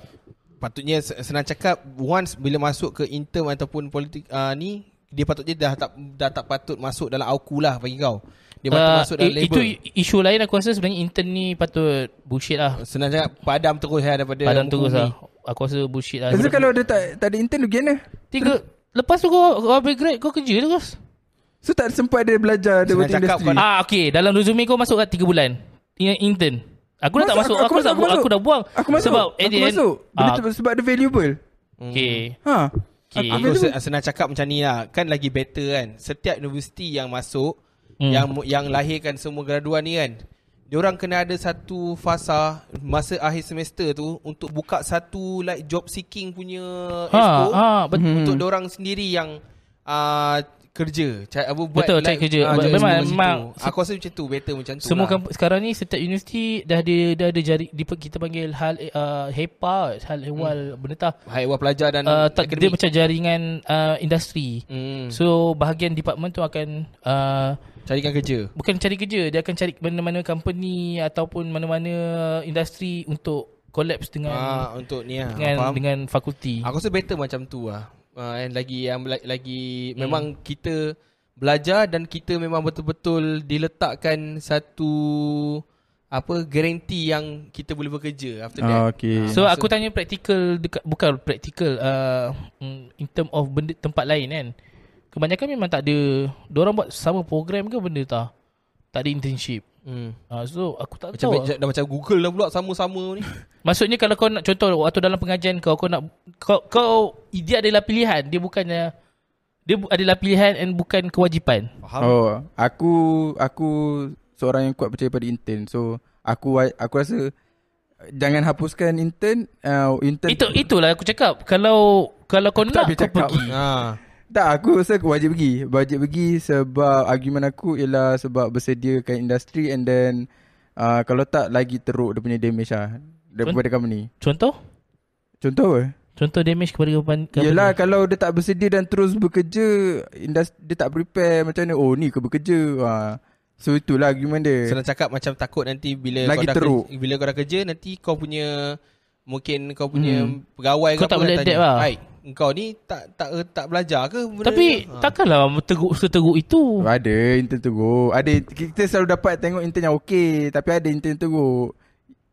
Patutnya se- senang cakap once bila masuk ke intern ataupun politik uh, ni dia patutnya dah tak dah tak patut masuk dalam AUKU lah bagi kau. Dia patut Uh, masuk dalam i- label. itu isu lain aku rasa sebenarnya intern ni patut bullshit lah. senang cakap padam terus lah daripada Padam terus lah. Aku rasa bullshit lah. Lepas tu kalau dia tak, tak ada intern tu gimana Tiga Lepas tu kau, kau habis grade kau kerja terus. so tak sempat dia belajar dia buat industri kau- Ah okay Dalam resume kau masuk kat 3 bulan In- Intern Aku dah tak masuk Masuk, Aku, aku- dah, aku aku, masuk. dah buang aku masuk Sebab aku end masuk Benda ah, tu sebab dia valuable Okay ha Okay Aku se- senang cakap macam ni lah Kan lagi better kan Setiap universiti yang masuk Hmm. Yang yang lahirkan semua graduan ni kan Diorang kena ada satu fasa Masa akhir semester tu Untuk buka satu like job seeking punya Ha, expo ha, bet- Hmm. Untuk diorang sendiri yang uh, Kerja cari, apa, buat Betul, cari kerja. ah, job Memang- macam memang- tu. Aku rasa macam tu Better macam tu Semua lah. sekarang ni Setiap universiti Dah ada Dah ada jari di, Kita panggil hal uh, HEPA Hal ehwal Benda tak High Awal pelajar dan uh, tak, Dia macam jaringan uh, Industri hmm. So bahagian department tu akan uh, Carikan kerja Bukan cari kerja Dia akan cari mana-mana company Ataupun mana-mana Industri Untuk Collapse dengan ah, Untuk ni lah dengan Faham? dengan fakulti. Aku rasa better macam tu lah. Uh, and lagi yang lagi, lagi Hmm. memang kita belajar dan kita memang betul-betul diletakkan satu apa garanti yang kita boleh bekerja after that. Ah, okay. So masa- aku tanya praktikal dekat bukan praktikal uh, mm, in term of benda tempat lain kan. Kebanyakan memang tak ada Diorang buat sama program ke benda tak? Tak ada internship. Hmm. Uh, so aku tak Macam tahu. dah, dah macam Google dah pula sama-sama ni. Maksudnya kalau kau nak contoh waktu dalam pengajian kau kau nak kau, kau dia adalah pilihan, dia bukannya dia adalah pilihan and bukan kewajipan. Faham? Oh, aku aku seorang yang kuat percaya pada intern. So aku aku rasa jangan hapuskan intern uh, intern Itu itulah aku cakap kalau kalau kau Aku nak kau cakap. pergi. Ha. Tak, aku rasa aku wajib pergi. Wajib pergi sebab argument aku ialah sebab bersediakan industri and then uh, kalau tak lagi teruk dia punya damage lah daripada company. Contoh? Contoh apa? Contoh damage kepada company. Yelah kalau dia tak bersedia dan terus bekerja industri, dia tak prepare macam mana oh ni kau bekerja. Ha. So itulah argument dia. Senang cakap macam takut nanti bila Lagi kau dah teruk. kerja, bila kau dah kerja nanti kau punya mungkin kau punya Hmm. pegawai Kau ke tak apa boleh adapt tanya, lah. "Hai, kau ni tak tak tak belajar ke benda Tapi ni?" Ha. takkanlah teruk seteruk itu. Ada intern teruk. Ada kita selalu dapat tengok intern yang okey tapi ada intern teruk.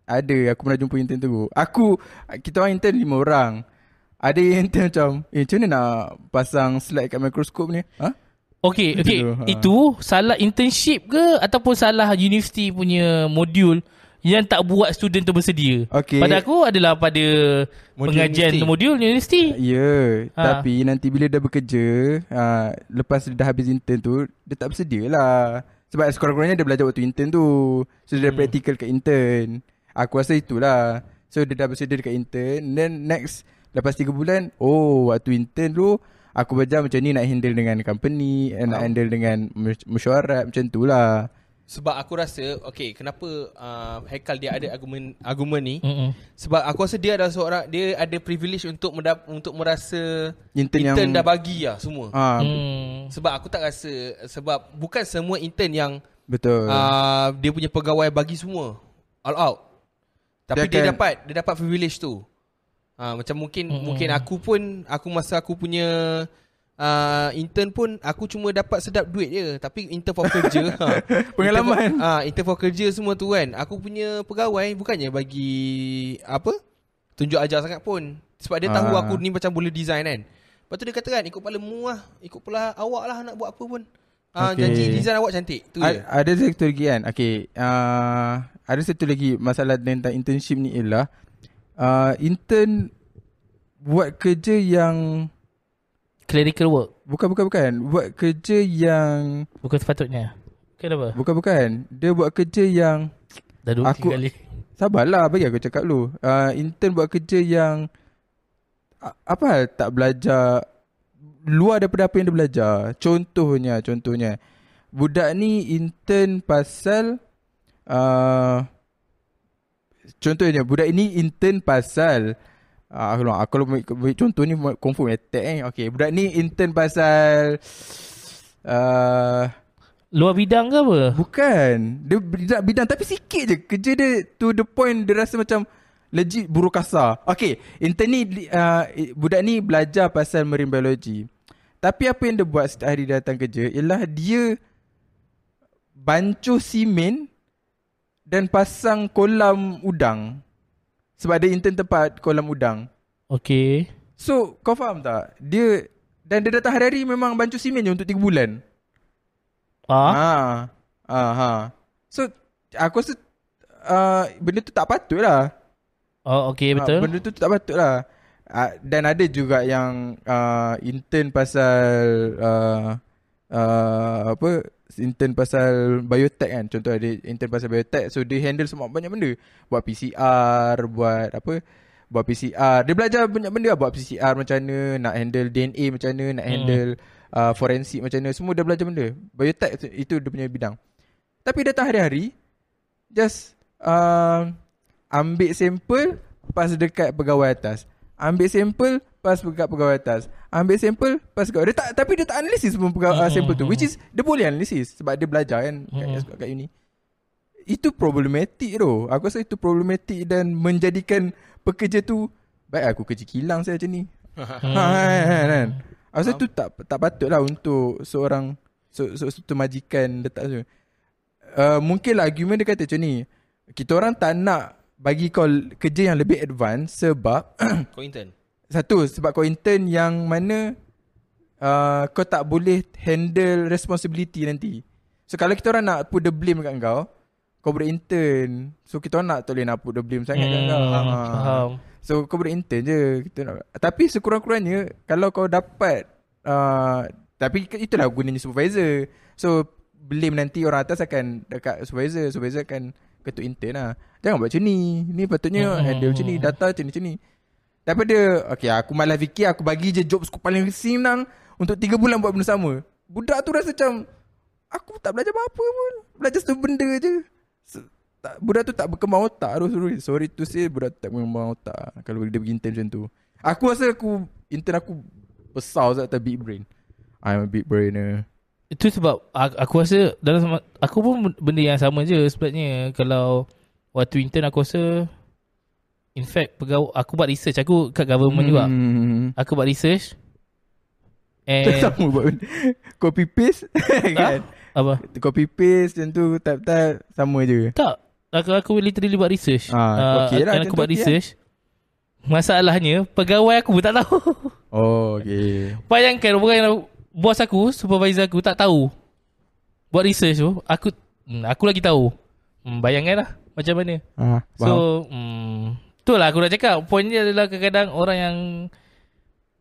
Ada aku pernah jumpa intern teruk. Aku kita orang intern lima orang. Ada yang intern macam eh macam mana nak pasang slide kat mikroskop ni? Ha? Okey, okey. Gitu, ha. Itu salah internship ke ataupun salah universiti punya modul yang tak buat student tu bersedia? Okey. Pada aku adalah pada Modul pengajian universiti. modul universiti. Ya, yeah, Ha. tapi nanti bila dia bekerja, uh, lepas dia dah habis intern tu, dia tak bersedia lah. Sebab sekurang-kurangnya dia belajar waktu intern tu. So dia hmm. practical kat intern. Aku rasa itulah. So dia dah bersedia dekat intern. Then next, lepas 3 bulan, oh waktu intern tu, aku belajar macam ni nak handle dengan company, eh, nak handle dengan mes- mesyuarat, macam tu lah. Sebab aku rasa Okay kenapa uh, Haikal dia ada argumen argumen ni Mm-mm. Sebab aku rasa dia adalah seorang Dia ada privilege untuk mendap, Untuk merasa Intern Intern yang- dah bagi lah semua Ah, Hmm. Sebab aku tak rasa Sebab bukan semua intern yang betul. uh, Dia punya pegawai bagi semua All out Tapi Dia dia, akan- dapat Dia dapat privilege tu uh, Macam mungkin Mm-mm. Mungkin aku pun Aku masa aku punya uh, Intern pun Aku cuma dapat sedap duit je Tapi intern for kerja. Ha, Pengalaman. Intern for, uh, intern for kerja semua tu kan. Aku punya pegawai Bukannya bagi Apa Tunjuk ajar sangat pun. Sebab dia tahu Ah. aku ni macam boleh design kan. Lepas tu dia kata kan Ikut kepala mu lah Ikut kepala awak lah Nak buat apa pun. Uh, Okay. Janji design awak cantik Tu je. A- ada satu lagi kan? Okay uh, Ada satu lagi Masalah tentang internship ni ialah uh, Intern Buat kerja yang Clerical work. Bukan bukan bukan Buat kerja yang Bukan sepatutnya. Kenapa? Bukan bukan Dia buat kerja yang Dah dua Aku- kali. Sabarlah bagi aku cakap dulu uh, Intern buat kerja yang Apa hal tak belajar Luar daripada apa yang dia belajar Contohnya Contohnya Budak ni intern pasal uh, Contohnya Budak ini intern pasal uh, Aku aku kalau bagi contoh ni Confirm attack eh. Okay Budak ni intern pasal uh, Luar bidang ke apa? Bukan. Dia bidang, bidang Tapi sikit je. Kerja dia To the point Dia rasa macam Legit buruh kasar. Okay Intern ni uh, Budak ni belajar Pasal marine biology. Tapi apa yang dia buat Setiap hari datang kerja Ialah dia Bancuh simen Dan pasang kolam udang Sebab dia intern tempat Kolam udang Okay. So kau faham tak Dia Dan dia datang hari-hari Memang bancuh simen je Untuk 3 bulan Ah, Ha. Ha ha. So aku rasa uh, benda tu tak patut lah. oh okay Ah, betul. benda tu tak patut lah. Uh, dan ada juga yang uh, intern pasal uh, uh, apa intern pasal biotech kan. Contoh ada intern pasal biotech so dia handle semua banyak benda. Buat PCR buat apa buat PCR dia belajar banyak benda lah. buat PCR macam mana nak handle DNA macam mana nak Hmm. handle uh, forensik macam mana. Semua dia belajar benda. Biotech tu, itu dia punya bidang. Tapi datang hari-hari just uh, ambil sampel pas dekat pegawai atas. Ambil sampel pas dekat pegawai atas ambil sampel pas dekat dia tak tapi dia tak analisis pun pegawai uh, sampel tu which is dia boleh analisis sebab dia belajar kan kat, Mm-mm. kat uni itu problematik tu aku rasa itu problematik dan menjadikan pekerja tu baik aku kerja kilang saya macam ni Hmm. ha, kan, kan, kan. Aku rasa tu tak tak patut lah untuk seorang se, se, satu majikan letak tu. Uh, mungkin lah argument dia kata macam ni. Kita orang tak nak bagi kau kerja yang lebih advance sebab Kau intern satu sebab kau intern yang mana uh, kau tak boleh handle responsibility nanti. So kalau kita orang nak put the blame kat kau, kau boleh intern. So kita orang nak tak boleh nak put the blame sangat kat Hmm, kau. Ha. Faham. So kau boleh intern je kita nak. Tapi sekurang-kurangnya kalau kau dapat uh, tapi itulah gunanya supervisor. So blame nanti orang atas akan dekat supervisor, supervisor akan ketuk intern lah. Jangan buat macam ni. Ni patutnya Hmm. handle macam ni, data macam ni macam ni. Daripada okay aku malas fikir aku bagi je job scope paling senang untuk 3 bulan buat benda sama. Budak tu rasa macam aku tak belajar apa-apa pun. Belajar satu benda je. Se- tak, budak tu tak berkembang otak sorry. Sorry to say budak tu tak berkembang otak kalau dia pergi intern macam tu. Aku rasa aku intern aku besar sangat tak big brain. I'm a big brainer. Itu sebab aku, aku rasa dalam aku pun benda yang sama je sebenarnya kalau waktu intern aku rasa in fact pegawai aku buat research aku kat government juga. Hmm. Aku buat research and Sama buat. Copy paste kan. apa? Copy paste macam tu type-type sama je. Tak. Aku aku literally buat research. Ah, okey lah, and macam aku tu buat okey research. Masalahnya pegawai aku pun tak tahu. Oh, okay. Bayangkan orang yang bos aku, supervisor aku tak tahu. Buat research tu, aku hmm, aku lagi tahu. Hmm, bayangkanlah macam mana. Ah. So, hmm, tu lah aku nak cakap. Point dia adalah kadang-kadang orang yang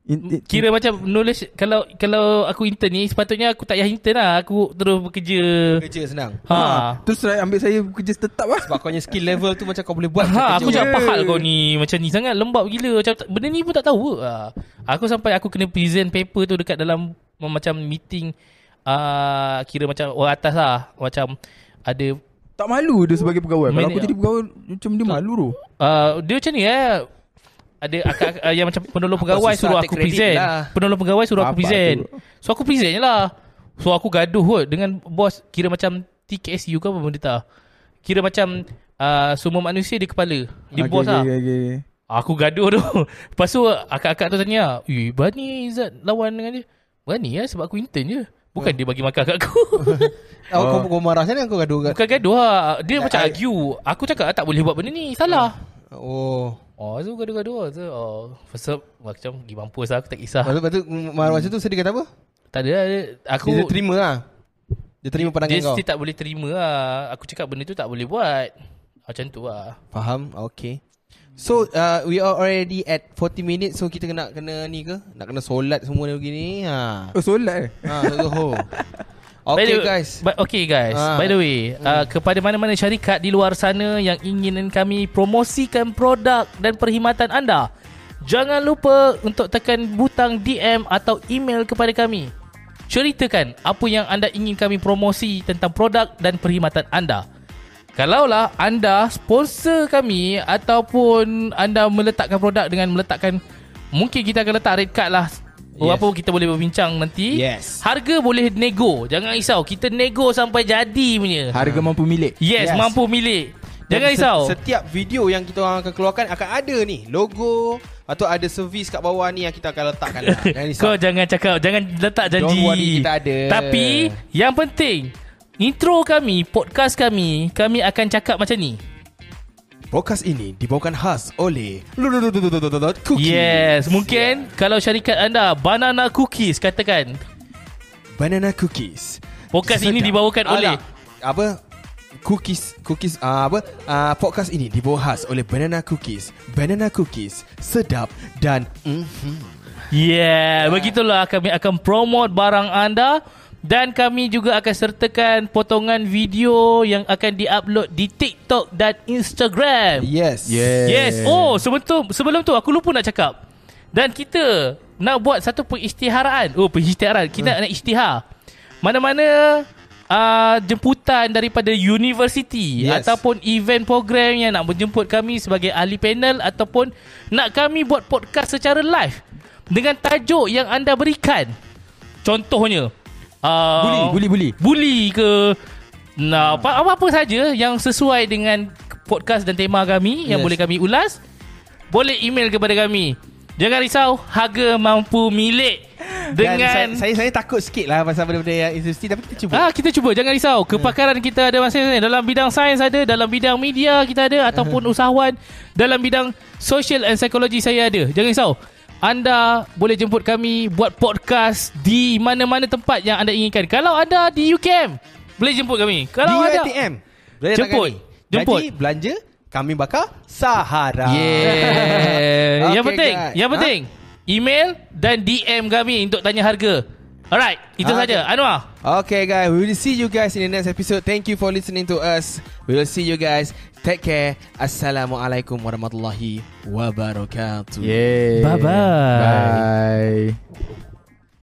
In, kira macam knowledge kalau kalau aku intern ni sepatutnya aku tak payah intern lah. Aku terus bekerja. Kerja senang Ha. ha. Terus saya ambil saya kerja tetap lah. Sebab kau punya skill level tu Macam kau boleh buat Ha, aku cakap je. apa hal kau ni Macam ni sangat lembab gila Macam benda ni pun tak tahu ha. Aku sampai aku kena present paper tu Dekat dalam Macam meeting uh, Kira macam orang atas lah Macam ada Tak malu dia sebagai pegawai. Kalau aku jadi pegawai macam dia malu tu. uh, dia macam ni eh ada akak uh, yang macam penolong pegawai suruh aku present. lah. Penolong pegawai suruh aku present. tu? So aku present je lah. So aku gaduh kot dengan bos kira macam TKSU ke apa benda tak. Kira macam uh, semua manusia di kepala. Dia bos lah. okay, okay. Aku gaduh tu. Lepas tu akak-akak tu tanya, "Eh, berani Izzat lawan dengan dia?" Berani ya sebab aku intern je. Bukan dia bagi makan kat aku. Oh, kau, kau marah sana kau gaduh kat Bukan gaduh lah. Dia Like, macam I- argue. Aku cakap "Ah, tak boleh buat benda ni. Salah. Oh. Oh, tu gaduh-gaduh. Tu, oh, first up, macam pergi mampus lah. Aku tak kisah. Lepas tu, tu marah macam tu sedih kata apa? Tak ada lah. Dia- Aku, Dia, dia terima lah. Dia terima pandangan dia kau. still tak boleh terima lah. Aku cakap benda tu tak boleh buat. Macam tu lah. Faham? Okay. So uh, we are already at 40 minutes so kita kena kena ni ke? Nak kena solat semua ni begini. Ha. Oh, solat eh? Ha, so, so. By Okay the- guys. But okay guys, Ah. by the way, uh, kepada mana-mana syarikat di luar sana yang ingin kami promosikan produk dan perkhidmatan anda, jangan lupa untuk tekan butang DM atau email kepada kami. Ceritakan apa yang anda ingin kami promosi tentang produk dan perkhidmatan anda. Kalaulah anda sponsor kami ataupun anda meletakkan produk dengan meletakkan mungkin kita akan letak red card lah. Yes. Apa kita boleh berbincang nanti. Yes. Harga boleh nego. Jangan risau. Kita nego sampai jadi punya. Harga mampu milik. Yes, Yes. mampu milik. Jangan Dan risau. se- Setiap video yang kita orang akan keluarkan akan ada ni logo atau ada servis kat bawah ni yang kita akan letakkan lah. Jangan risau. Kau jangan cakap Jangan letak janji Don't worry, kita ada. Tapi Yang penting Intro kami Podcast kami Kami akan cakap macam ni Podcast ini dibawakan khas oleh Cookie. Yes Mungkin Kalau syarikat anda Banana Cookies Katakan Banana cookies. Podcast ini Sedap. dibawakan oleh Alah, apa? Cookies cookies uh, apa? Uh, podcast ini dibawa khas oleh Banana Cookies. Banana Cookies sedap dan mm, Yeah Begitulah kami akan promote barang anda dan kami juga akan sertakan potongan video yang akan diupload di TikTok dan Instagram. yes. Yes. Yes. Oh, sebelum tu, sebelum tu aku lupa nak cakap. Dan kita nak buat satu pengisytiharaan. Oh, pengisytiharan. Kita nak isytihar. Mana-mana uh, jemputan daripada universiti Yes. ataupun event program yang nak menjemput kami sebagai ahli panel ataupun nak kami buat podcast secara live dengan tajuk yang anda berikan. Contohnya uh, Buli, buli, buli. Bully ke Nah, apa, apa-apa saja yang sesuai dengan podcast dan tema kami yang Yes. boleh kami ulas, boleh email kepada kami. Jangan risau, harga mampu milik Dan dengan saya, saya saya takut sikit lah pasal benda-benda yang universiti tapi kita cuba. Ah kita cuba jangan risau. Kepakaran kita ada masing-masing. Dalam bidang sains ada, dalam bidang media kita ada ataupun usahawan dalam bidang social and psychology saya ada. Jangan risau. Anda boleh jemput kami buat podcast di mana-mana tempat yang anda inginkan. Kalau anda di UKM, boleh jemput kami. Di Kalau ada UiTM. Boleh Jemput. kami. Jemput. Gaji, belanja, kami bakar Sahara. Yeah. yang Okay, penting, guys. yang Ha? penting email dan DM kami untuk tanya harga. Alright, itu Okay. saja. Anwar. Okay guys, we will see you guys in the next episode. Thank you for listening to us. We will see you guys. Take care. Assalamualaikum warahmatullahi wabarakatuh. Yeah. Bye-bye. Bye.